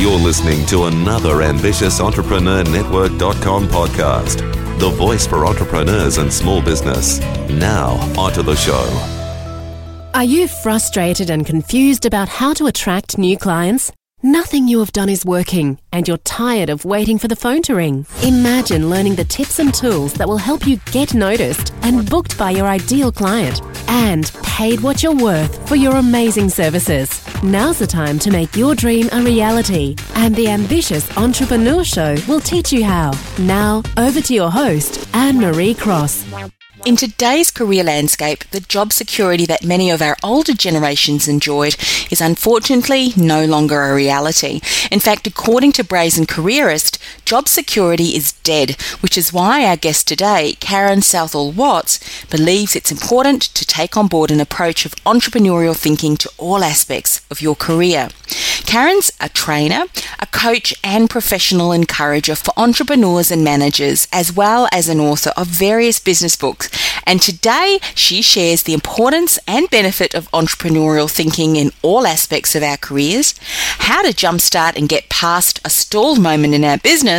You're listening to another ambitious Entrepreneur Network.com podcast. The voice for entrepreneurs and small business. Now, onto the show. Are you frustrated and confused about how to attract new clients? Nothing you have done is working, and you're tired of waiting for the phone to ring. Imagine learning the tips and tools that will help you get noticed and booked by your ideal client and paid what you're worth for your amazing services. Now's the time to make your dream a reality, and the Ambitious Entrepreneur Show will teach you how. Now, over to your host, Anne Marie Cross. In today's career landscape, the job security that many of our older generations enjoyed is unfortunately no longer a reality. In fact, according to Brazen Careerist, job security is dead, which is why our guest today, Karen Southall Watts, believes it's important to take on board an approach of entrepreneurial thinking to all aspects of your career. Karen's a trainer, a coach, and professional encourager for entrepreneurs and managers, as well as an author of various business books. And today she shares the importance and benefit of entrepreneurial thinking in all aspects of our careers, how to jumpstart and get past a stalled moment in our business,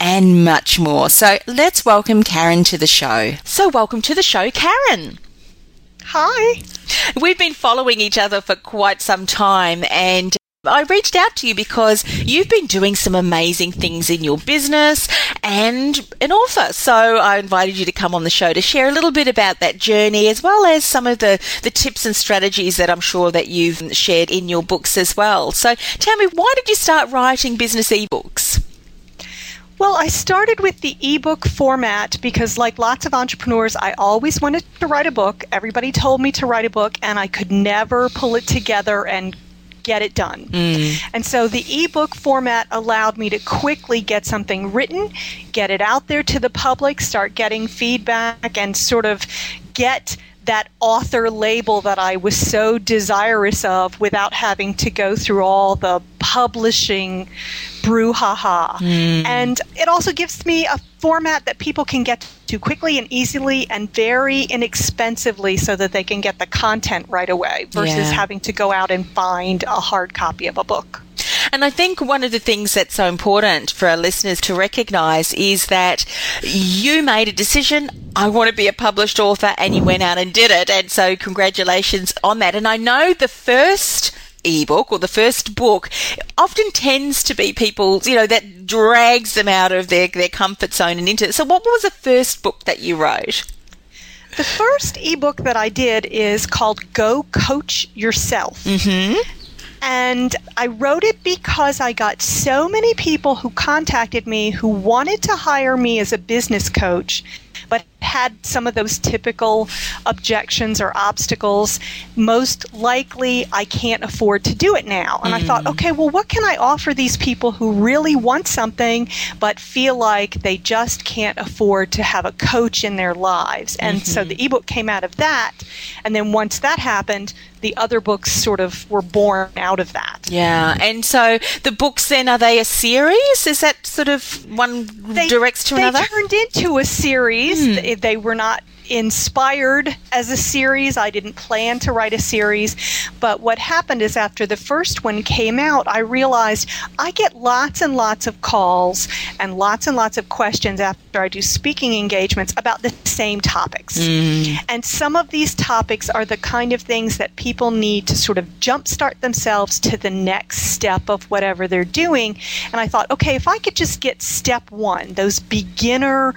and much more. So let's welcome Karen to the show. So, welcome to the show, Karen. Hi. We've been following each other for quite some time and I reached out to you because you've been doing some amazing things in your business and an author. So I invited you to come on the show to share a little bit about that journey as well as some of the, the tips and strategies that I'm sure that you've shared in your books as well. So tell me, why did you start writing business ebooks? Well, I started with the ebook format because, like lots of entrepreneurs, I always wanted to write a book. Everybody told me to write a book, and I could never pull it together and get it done. Mm. And so the ebook format allowed me to quickly get something written, get it out there to the public, start getting feedback, and sort of get that author label that I was so desirous of without having to go through all the publishing brouhaha. Mm. And it also gives me a format that people can get to quickly and easily and very inexpensively so that they can get the content right away versus yeah. having to go out and find a hard copy of a book. And I think one of the things that's so important for our listeners to recognize is that you made a decision. I want to be a published author and you went out and did it. And so congratulations on that. And I know the first ebook or the first book often tends to be people, you know, that drags them out of their, their comfort zone and into it. So what was the first book that you wrote? The first ebook that I did is called Go Coach Yourself. Mm-hmm. And I wrote it because I got so many people who contacted me who wanted to hire me as a business coach but had some of those typical objections or obstacles. Most likely, I can't afford to do it now. And mm. I thought, okay, well, what can I offer these people who really want something but feel like they just can't afford to have a coach in their lives? And mm-hmm. so the ebook came out of that. And then once that happened, the other books sort of were born out of that. Yeah, and so the books then are they a series? Is that sort of one they, directs to they another? They turned into a series. Mm. They, they were not inspired as a series. I didn't plan to write a series. But what happened is after the first one came out, I realized I get lots and lots of calls and lots and lots of questions after I do speaking engagements about the same topics. Mm. And some of these topics are the kind of things that people need to sort of jumpstart themselves to the next step of whatever they're doing. And I thought, okay, if I could just get step one, those beginner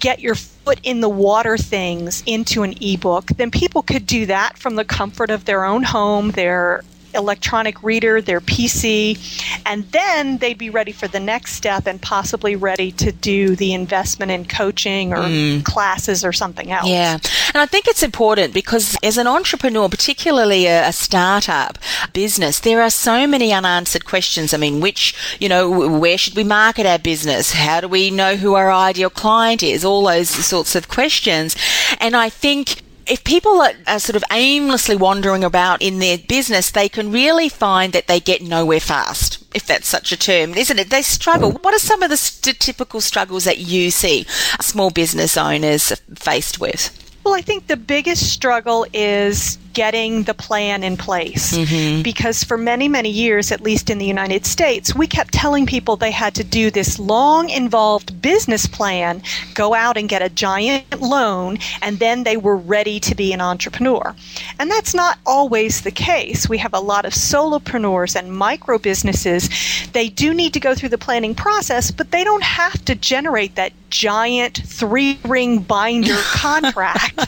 get your foot in the water things into an ebook, then people could do that from the comfort of their own home, their electronic reader, their PC, and then they'd be ready for the next step and possibly ready to do the investment in coaching or mm. classes or something else. Yeah. And I think it's important because as an entrepreneur, particularly a, a startup business, there are so many unanswered questions. I mean, which, you know, where should we market our business? How do we know who our ideal client is? All those sorts of questions. And I think if people are, are, sort of aimlessly wandering about in their business, they can really find that they get nowhere fast, if that's such a term, isn't it? They struggle. What are some of the st- typical struggles that you see small business owners faced with? Well, I think the biggest struggle is getting the plan in place. Mm-hmm. Because for many, many years, at least in the United States, we kept telling people they had to do this long, involved business plan, go out and get a giant loan, and then they were ready to be an entrepreneur. And that's not always the case. We have a lot of solopreneurs and micro businesses. They do need to go through the planning process, but they don't have to generate that giant three ring binder contract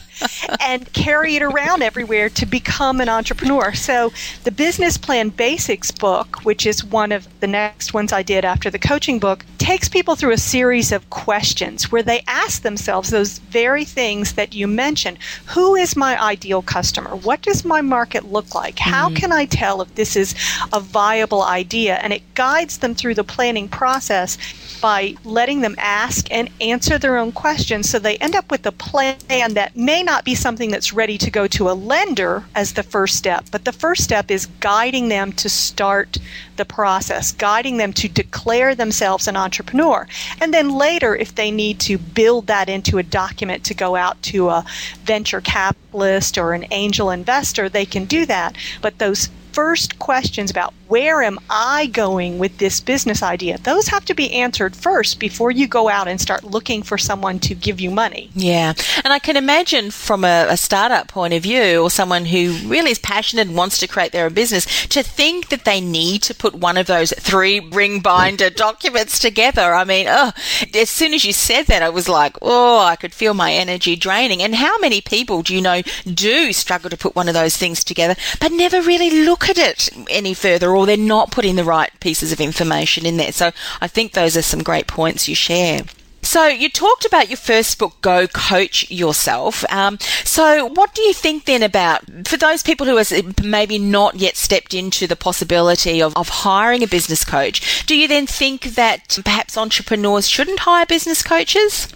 and carry it around everywhere to become an entrepreneur. So, the Business Plan Basics book, which is one of the next ones I did after the coaching book, takes people through a series of questions where they ask themselves those very things that you mentioned. Who is my ideal customer? What does my market look like? How mm-hmm. can I tell if this is a viable idea? And it guides them through the planning process by letting them ask and answer their own questions so they end up with a plan that may not be something that's ready to go to a lender as the first step, but the first step is guiding them to start the process, guiding them to declare themselves an entrepreneur. And then later, if they need to build that into a document to go out to a venture capitalist or an angel investor, they can do that. But those first questions about where am I going with this business idea, those have to be answered first before you go out and start looking for someone to give you money. Yeah. And I can imagine from a, a startup point of view or someone who really is passionate and wants to create their own business to think that they need to put one of those three ring binder documents together. I mean, oh, as soon as you said that, I was like, oh, I could feel my energy draining. And how many people do you know do struggle to put one of those things together, but never really look look at it any further or they're not putting the right pieces of information in there. So I think those are some great points you share. So you talked about your first book, Go Coach Yourself. Um, so what do you think then about for those people who have maybe not yet stepped into the possibility of, of hiring a business coach? Do you then think that perhaps entrepreneurs shouldn't hire business coaches?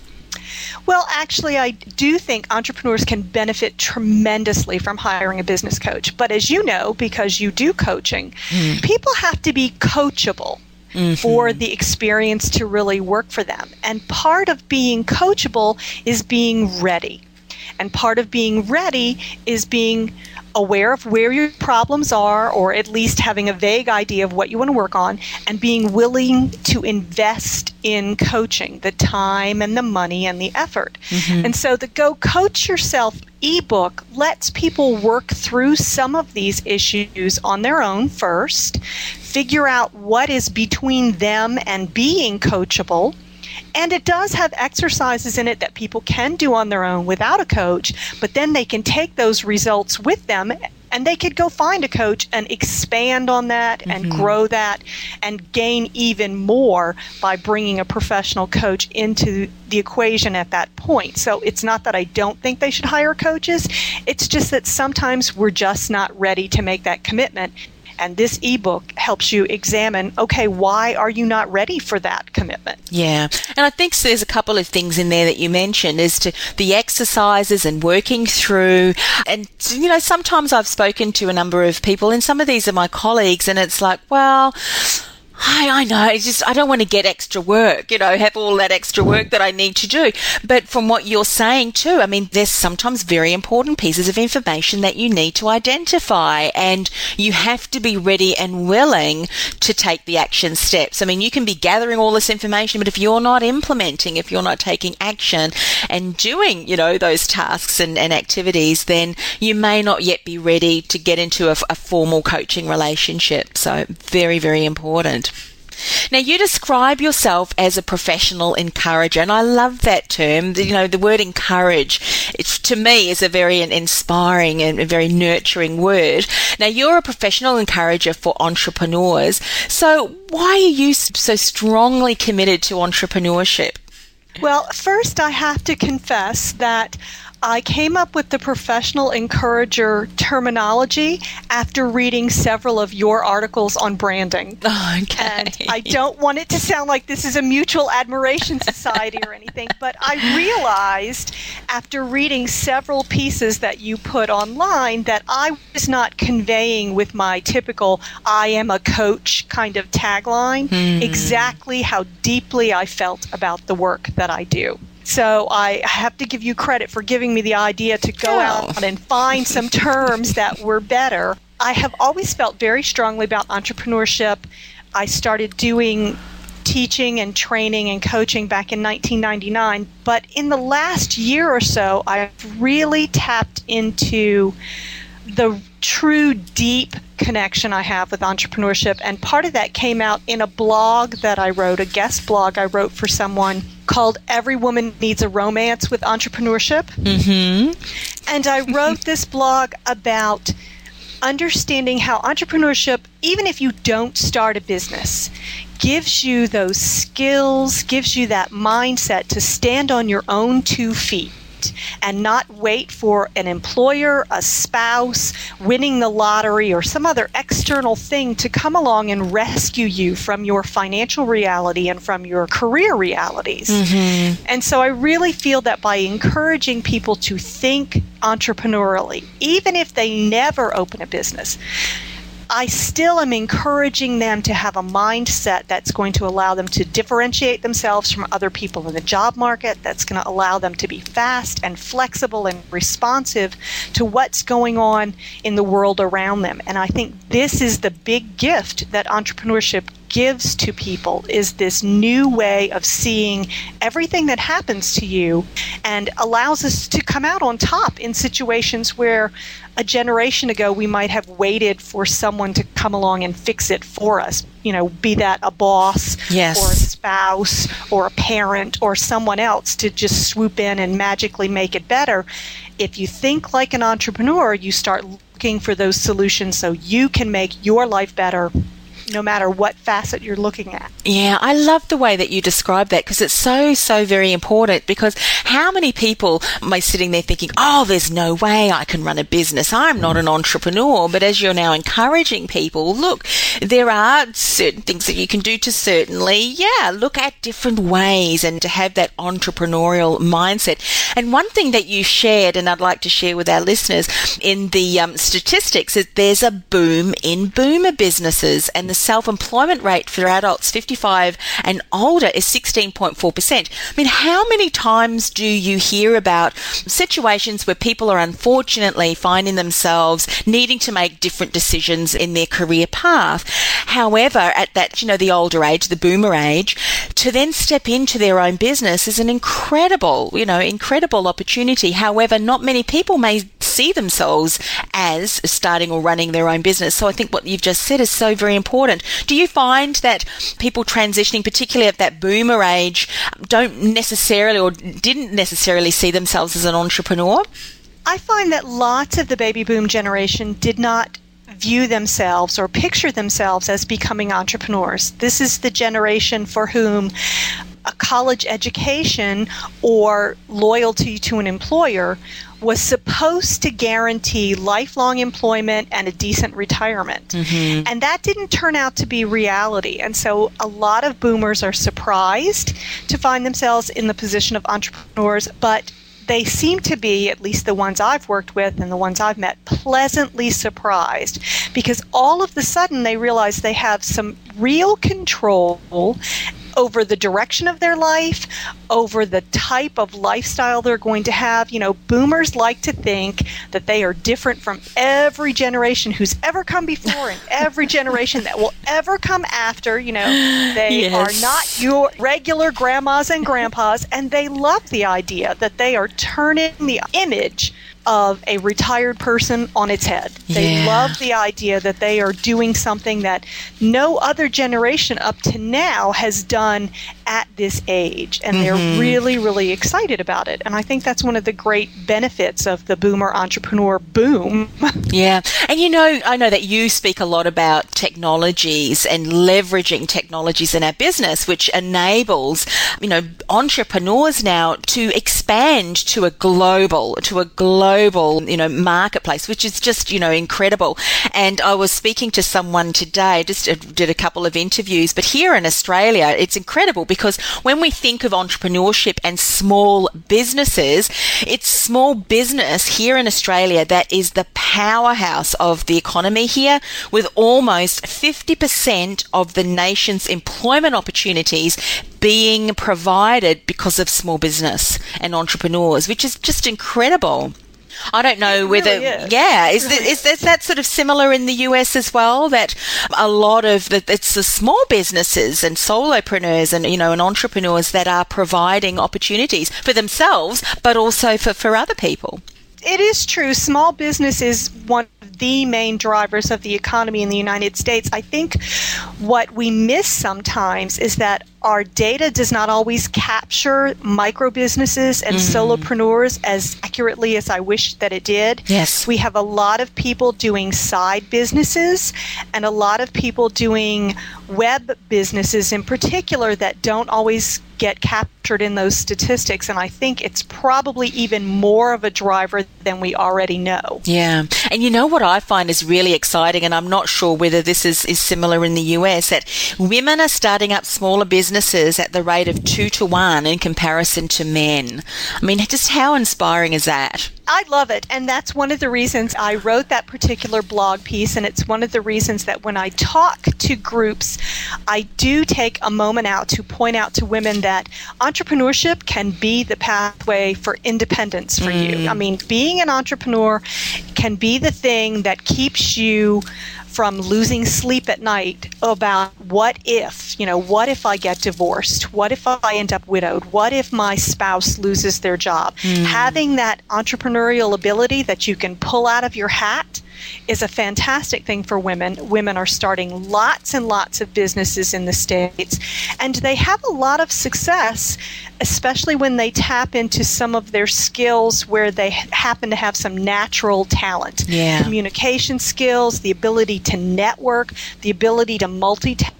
Well, actually, I do think entrepreneurs can benefit tremendously from hiring a business coach. But as you know, because you do coaching, mm. people have to be coachable. Mm-hmm. for the experience to really work for them. And part of being coachable is being ready. And part of being ready is being aware of where your problems are, or at least having a vague idea of what you want to work on, and being willing to invest in coaching the time and the money and the effort. Mm-hmm. And so the Go Coach Yourself ebook lets people work through some of these issues on their own first, figure out what is between them and being coachable and it does have exercises in it that people can do on their own without a coach, but then they can take those results with them and they could go find a coach and expand on that and mm-hmm. grow that and gain even more by bringing a professional coach into the equation at that point. So it's not that I don't think they should hire coaches, it's just that sometimes we're just not ready to make that commitment. And this ebook helps you examine okay, why are you not ready for that commitment? Yeah. And I think there's a couple of things in there that you mentioned as to the exercises and working through. And, you know, sometimes I've spoken to a number of people, and some of these are my colleagues, and it's like, well, I, I know. It's just I don't want to get extra work, you know, have all that extra work that I need to do. But from what you're saying too, I mean, there's sometimes very important pieces of information that you need to identify, and you have to be ready and willing to take the action steps. I mean, you can be gathering all this information, but if you're not implementing, if you're not taking action and doing, you know, those tasks and, and activities, then you may not yet be ready to get into a, a formal coaching relationship. So very, very important. Now, you describe yourself as a professional encourager, and I love that term. You know, the word encourage, it's, to me, is a very inspiring and very nurturing word. Now, you're a professional encourager for entrepreneurs. So, why are you so strongly committed to entrepreneurship? Well, first, I have to confess that I came up with the professional encourager terminology after reading several of your articles on branding. Okay. And I don't want it to sound like this is a mutual admiration society or anything, but I realized after reading several pieces that you put online that I was not conveying with my typical I am a coach kind of tagline hmm. exactly how deeply I felt about the work that I do. So I have to give you credit for giving me the idea to go oh. out and find some terms that were better. I have always felt very strongly about entrepreneurship. I started doing teaching and training and coaching back in 1999, but in the last year or so, I've really tapped into the true deep connection I have with entrepreneurship. And part of that came out in a blog that I wrote, a guest blog I wrote for someone called Every Woman Needs a Romance with Entrepreneurship. Mm-hmm. And I wrote this blog about understanding how entrepreneurship, even if you don't start a business, gives you those skills, gives you that mindset to stand on your own two feet and not wait for an employer, a spouse, winning the lottery, or some other external thing to come along and rescue you from your financial reality and from your career realities. Mm-hmm. And so I really feel that by encouraging people to think entrepreneurially, even if they never open a business, I still am encouraging them to have a mindset that's going to allow them to differentiate themselves from other people in the job market, that's going to allow them to be fast and flexible and responsive to what's going on in the world around them. And I think this is the big gift that entrepreneurship gives to people is this new way of seeing everything that happens to you and allows us to come out on top in situations where a generation ago we might have waited for someone to come along and fix it for us. You know be that a boss yes. or a spouse or a parent or someone else to just swoop in and magically make it better. If you think like an entrepreneur you start looking for those solutions so you can make your life better no matter what facet you're looking at. Yeah, I love the way that you describe that because it's so, so very important. Because how many people am I sitting there thinking, oh, there's no way I can run a business. I'm not an entrepreneur. But as you're now encouraging people, look, there are certain things that you can do to certainly, yeah, look at different ways and to have that entrepreneurial mindset. And one thing that you shared, and I'd like to share with our listeners in the um, statistics, is there's a boom in boomer businesses and the self employment rate for adults 55 and older is 16.4%. I mean, how many times do you hear about situations where people are unfortunately finding themselves needing to make different decisions in their career path? However, at that, you know, the older age, the boomer age, to then step into their own business is an incredible, you know, incredible opportunity. However, not many people may see themselves as starting or running their own business. So I think what you've just said is so very important. Do you find that people transitioning, particularly at that boomer age, don't necessarily or didn't necessarily see themselves as an entrepreneur? I find that lots of the baby boom generation did not view themselves or picture themselves as becoming entrepreneurs. This is the generation for whom a college education or loyalty to an employer was supposed to guarantee lifelong employment and a decent retirement. Mm-hmm. And that didn't turn out to be reality. And so a lot of boomers are surprised to find themselves in the position of entrepreneurs, but they seem to be, at least the ones I've worked with and the ones I've met, pleasantly surprised because all of the sudden they realize they have some real control over the direction of their life, over the type of lifestyle they're going to have. You know, boomers like to think that they are different from every generation who's ever come before and every generation that will ever come after. You know, they yes. are not your regular grandmas and grandpas, and they love the idea that they are turning the image of a retired person on its head. They Yeah. love the idea that they are doing something that no other generation up to now has done at this age. And they're really, really excited about it. And I think that's one of the great benefits of the boomer entrepreneur boom. Yeah. And you know, I know that you speak a lot about technologies and leveraging technologies in our business, which enables, you know, entrepreneurs now to expand to a global, to a global, you know, marketplace, which is just, you know, incredible. And I was speaking to someone today, just uh, did a couple of interviews, but here in Australia, it's incredible because when we think of entrepreneurship and small businesses, it's small business here in Australia that is the powerhouse of the economy here, with almost 50% of the nation's employment opportunities being provided because of small business and entrepreneurs, which is just incredible. I don't know It whether, really is. yeah, is, is, is that sort of similar in the US as well? That a lot of the, it's the small businesses and solopreneurs and, you know, and entrepreneurs that are providing opportunities for themselves, but also for, for other people. it is true. Small business is one of the main drivers of the economy in the United States. I think what we miss sometimes is that our data does not always capture micro businesses and mm-hmm. solopreneurs as accurately as I wish that it did. Yes. We have a lot of people doing side businesses and a lot of people doing web businesses in particular that don't always get captured in those statistics. And I think it's probably even more of a driver than we already know. Yeah. And you know what I find is really exciting, and I'm not sure whether this is, is similar in the US, that women are starting up smaller businesses at the rate of two to one in comparison to men. I mean, just how inspiring is that? I love it. And that's one of the reasons I wrote that particular blog piece. And it's one of the reasons that when I talk to groups, I do take a moment out to point out to women that entrepreneurship can be the pathway for independence for you. Mm. I mean, being an entrepreneur can be the thing that keeps you from losing sleep at night about what if, you know, what if I get divorced? What if I end up widowed? What if my spouse loses their job? Hmm. Having that entrepreneurial ability that you can pull out of your hat is a fantastic thing for women. Women are starting lots and lots of businesses in the States, and they have a lot of success, especially when they tap into some of their skills where they happen to have some natural talent. Yeah. Communication skills, the ability to network, the ability to multitask.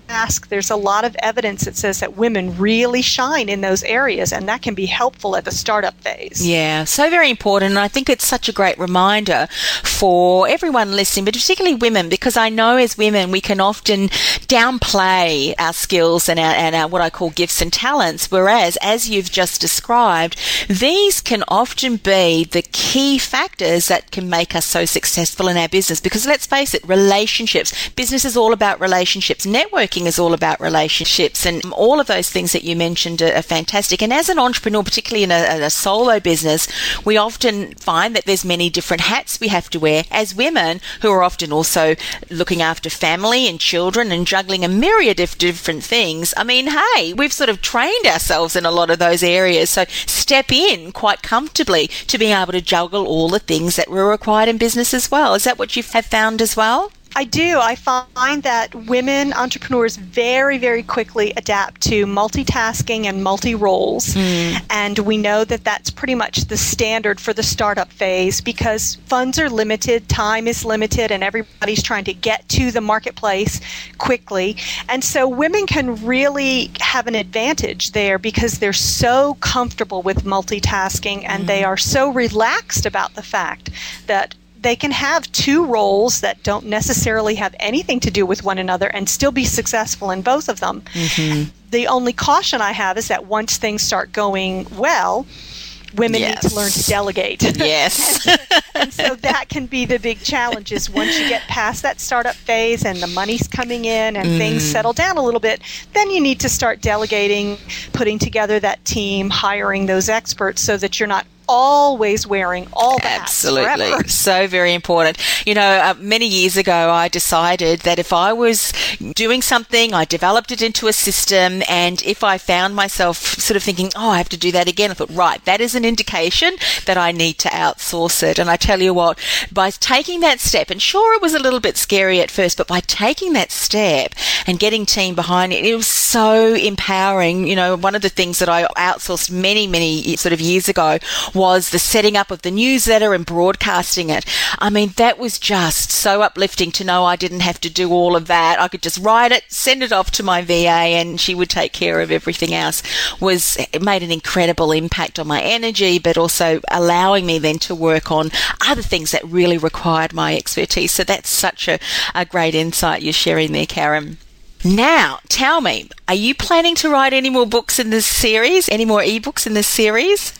There's a lot of evidence that says that women really shine in those areas, and that can be helpful at the startup phase. Yeah, so very important. And I think it's such a great reminder for everyone listening, but particularly women, because I know as women we can often downplay our skills and our, and our what I call gifts and talents. Whereas, as you've just described, these can often be the key factors that can make us so successful in our business. Because let's face it, relationships, business is all about relationships, networking is all about relationships, and all of those things that you mentioned are, are fantastic. And as an entrepreneur, particularly in a, in a solo business, we often find that there's many different hats we have to wear as women who are often also looking after family and children and juggling a myriad of different things. I mean, hey, we've sort of trained ourselves in a lot of those areas. So step in quite comfortably to being able to juggle all the things that were required in business as well. Is that what you have found as well? I do. I find that women entrepreneurs very, very quickly adapt to multitasking and multi roles. Hmm. And we know that that's pretty much the standard for the startup phase because funds are limited, time is limited, and everybody's trying to get to the marketplace quickly. And so women can really have an advantage there because they're so comfortable with multitasking and hmm. they are so relaxed about the fact that they can have two roles that don't necessarily have anything to do with one another and still be successful in both of them. Mm-hmm. The only caution I have is that once things start going well, women need to learn to delegate. Yes. and so that can be the big challenge is once you get past that startup phase and the money's coming in and things mm-hmm. settle down a little bit, then you need to start delegating, putting together that team, hiring those experts so that you're not always wearing all that. Absolutely. So very important. You know, uh, many years ago, I decided that if I was doing something, I developed it into a system, and if I found myself sort of thinking, oh, I have to do that again, I thought, right, that is an indication that I need to outsource it. And I tell you what, by taking that step, and sure, it was a little bit scary at first, but by taking that step and getting team behind it, it was so empowering. You know, one of the things that I outsourced many, many sort of years ago was the setting up of the newsletter and broadcasting it. I mean, that was just so uplifting to know I didn't have to do all of that. I could just write it, send it off to my VA, and she would take care of everything else. Was it made an incredible impact on my energy, but also allowing me then to work on other things that really required my expertise. So that's such a, a great insight you're sharing there, Karen. Now, tell me, are you planning to write any more books in this series? Any more ebooks in this series?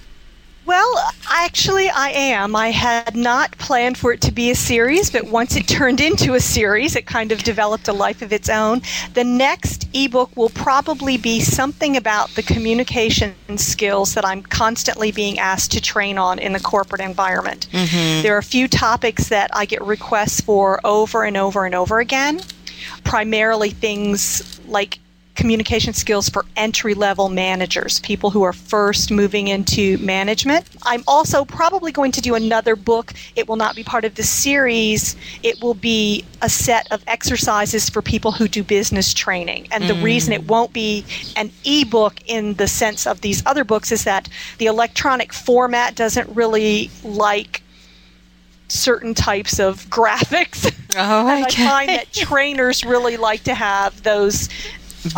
Well, actually, I am. I had not planned for it to be a series, but once it turned into a series, it kind of developed a life of its own. The next ebook will probably be something about the communication skills that I'm constantly being asked to train on in the corporate environment. Mm-hmm. There are a few topics that I get requests for over and over and over again, primarily things like communication skills for entry level managers, people who are first moving into management. I'm also probably going to do another book. It will not be part of the series, it will be a set of exercises for people who do business training. And the mm. reason it won't be an ebook in the sense of these other books is that the electronic format doesn't really like certain types of graphics. Oh, and I find that trainers really like to have those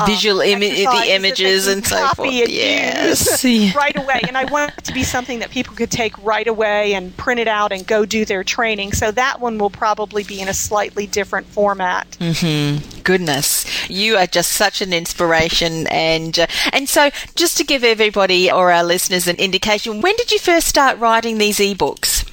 visual um, the images and so forth. Yes, right away. And I want it to be something that people could take right away and print it out and go do their training. So that one will probably be in a slightly different format. Mm-hmm. Goodness, you are just such an inspiration. And uh, and so, just to give everybody or our listeners an indication, when did you first start writing these ebooks?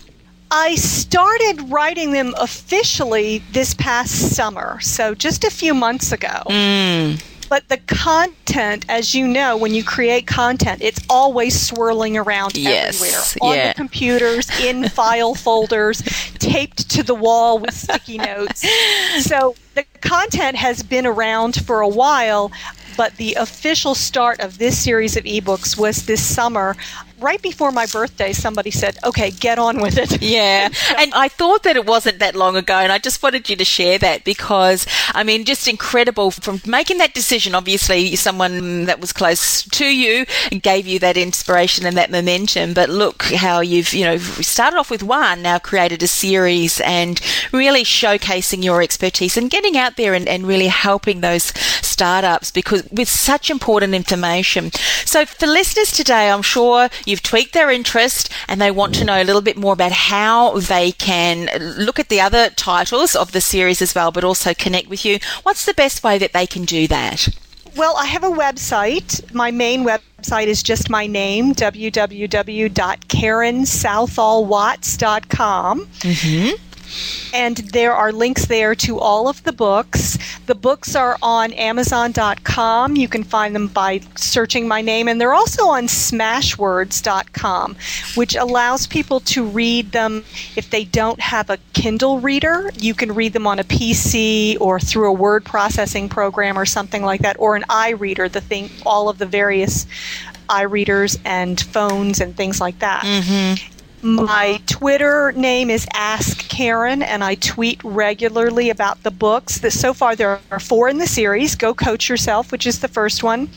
I started writing them officially this past summer, so just a few months ago. Mm. But the content, as you know, when you create content, it's always swirling around yes, everywhere on yeah. the computers, in file folders, taped to the wall with sticky notes. So the content has been around for a while, but the official start of this series of ebooks was this summer right before my birthday, somebody said, okay, get on with it. Yeah. and I thought that it wasn't that long ago. And I just wanted you to share that because, I mean, just incredible from making that decision. Obviously, someone that was close to you gave you that inspiration and that momentum. But look how you've, you know, started off with one, now created a series and really showcasing your expertise and getting out there and, and really helping those startups because with such important information. So for listeners today, I'm sure you've tweaked their interest and they want to know a little bit more about how they can look at the other titles of the series as well, but also connect with you. What's the best way that they can do that? Well, I have a website. My main website is just my name, www.karensouthallwatts.com. Mm-hmm and there are links there to all of the books. The books are on Amazon.com. You can find them by searching my name, and they're also on Smashwords.com, which allows people to read them if they don't have a Kindle reader. You can read them on a PC or through a word processing program or something like that, or an iReader, the thing, all of the various iReaders and phones and things like that. Mm-hmm. My Twitter name is Ask Karen, and I tweet regularly about the books. That so far there are four in the series. Go Coach Yourself, which is the first one.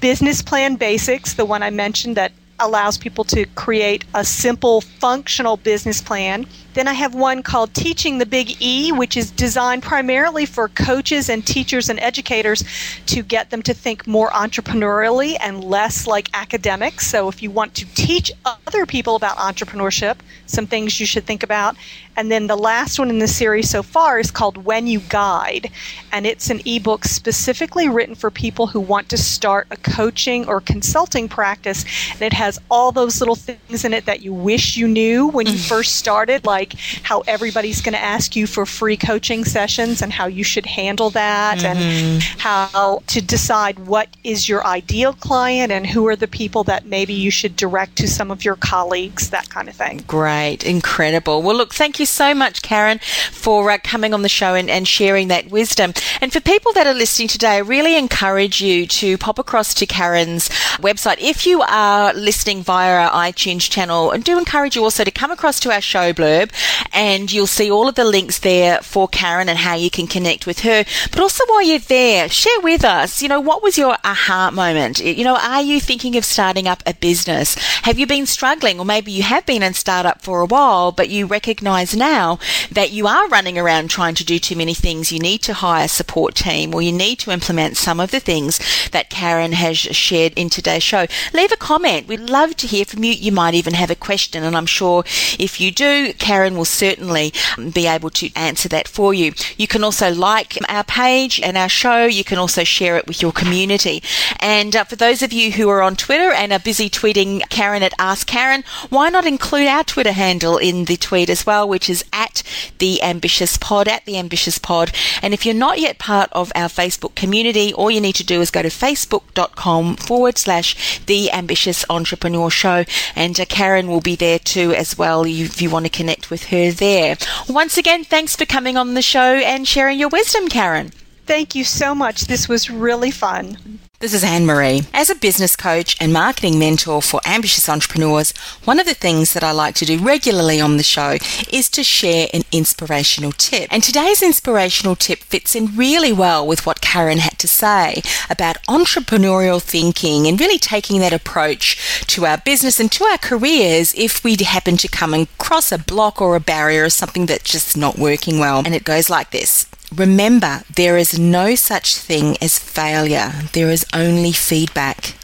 Business Plan Basics, the one I mentioned that allows people to create a simple, functional business plan. Then I have one called Teaching the Big E, which is designed primarily for coaches and teachers and educators to get them to think more entrepreneurially and less like academics. So if you want to teach other people about entrepreneurship, some things you should think about. And then the last one in the series so far is called When You Guide, and it's an ebook specifically written for people who want to start a coaching or consulting practice. And it has all those little things in it that you wish you knew when you mm. first started, like like how everybody's going to ask you for free coaching sessions and how you should handle that mm-hmm. and how to decide what is your ideal client and who are the people that maybe you should direct to some of your colleagues, that kind of thing. Great, incredible. Well, look, thank you so much, Karen, for uh, coming on the show and, and sharing that wisdom. And for people that are listening today, I really encourage you to pop across to Karen's website. If you are listening via our iTunes channel, and do encourage you also to come across to our show blurb and you'll see all of the links there for Karen and how you can connect with her. But also while you're there, share with us, you know, what was your aha moment? You know, are you thinking of starting up a business? Have you been struggling or maybe you have been in startup for a while, but you recognize now that you are running around trying to do too many things. You need to hire a support team or you need to implement some of the things that Karen has shared in today's show. Leave a comment. We'd love to hear from you. You might even have a question and I'm sure if you do, Karen will certainly be able to answer that for you. You can also like our page and our show. You can also share it with your community. And uh, for those of you who are on Twitter and are busy tweeting Karen at Ask Karen, why not include our Twitter handle in the tweet as well, which is at the Ambitious Pod, at the Ambitious Pod. And if you're not yet part of our Facebook community, all you need to do is go to facebook.com forward slash the Ambitious Entrepreneur Show. And uh, Karen will be there too as well if you want to connect with her there. Once again, thanks for coming on the show and sharing your wisdom, Karen. Thank you so much. This was really fun. This is Anne Marie. As a business coach and marketing mentor for ambitious entrepreneurs, one of the things that I like to do regularly on the show is to share an inspirational tip. And today's inspirational tip fits in really well with what Karen had to say about entrepreneurial thinking and really taking that approach to our business and to our careers if we happen to come across a block or a barrier or something that's just not working well. And it goes like this. Remember, there is no such thing as failure, there is only feedback.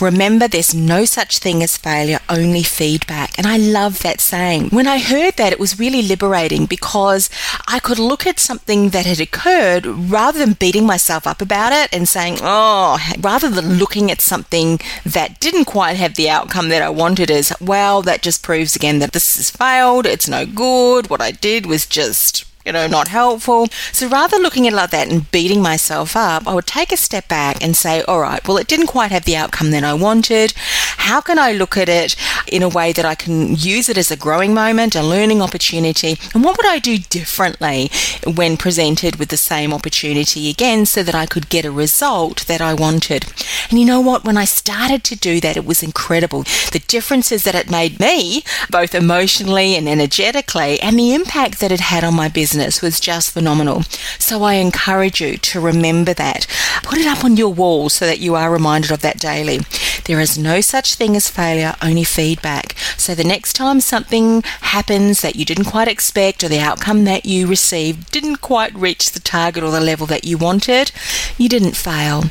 Remember, there's no such thing as failure, only feedback. And I love that saying. When I heard that, it was really liberating because I could look at something that had occurred rather than beating myself up about it and saying, oh, rather than looking at something that didn't quite have the outcome that I wanted as, well, that just proves again that this has failed, it's no good, what I did was just you know, not helpful. So rather looking at it like that and beating myself up, I would take a step back and say, all right, well, it didn't quite have the outcome that I wanted. How can I look at it in a way that I can use it as a growing moment, a learning opportunity? And what would I do differently when presented with the same opportunity again so that I could get a result that I wanted? And you know what? When I started to do that, it was incredible. The differences that it made me, both emotionally and energetically, and the impact that it had on my business business was just phenomenal. So I encourage you to remember that. Put it up on your wall so that you are reminded of that daily. There is no such thing as failure, only feedback. So the next time something happens that you didn't quite expect or the outcome that you received didn't quite reach the target or the level that you wanted, you didn't fail.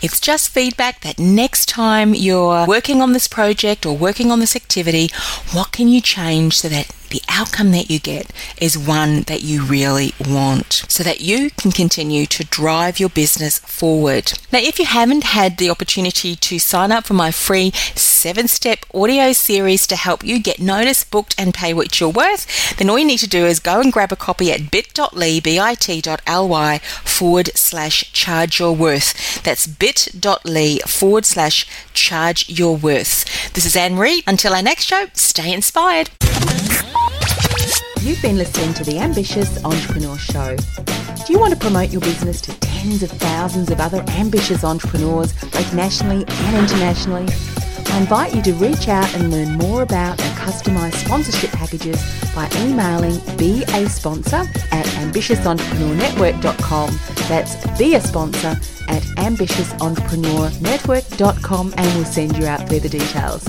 It's just feedback that next time you're working on this project or working on this activity, what can you change so that the outcome that you get is one that you really want so that you can continue to drive your business forward. Now, if you haven't had the opportunity to sign up for my free seven step audio series to help you get noticed, booked, and pay what you're worth, then all you need to do is go and grab a copy at bit.ly, bit.ly forward slash charge your worth. That's bit.ly forward slash charge your worth. This is Anne Marie. Until our next show, stay inspired. You've been listening to the Ambitious Entrepreneur Show. Do you want to promote your business to tens of thousands of other ambitious entrepreneurs, both nationally and internationally? I invite you to reach out and learn more about our customized sponsorship packages by emailing be a sponsor at ambitiousentrepreneurnetwork.com. That's be a sponsor at ambitiousentrepreneurnetwork.com and we'll send you out further details.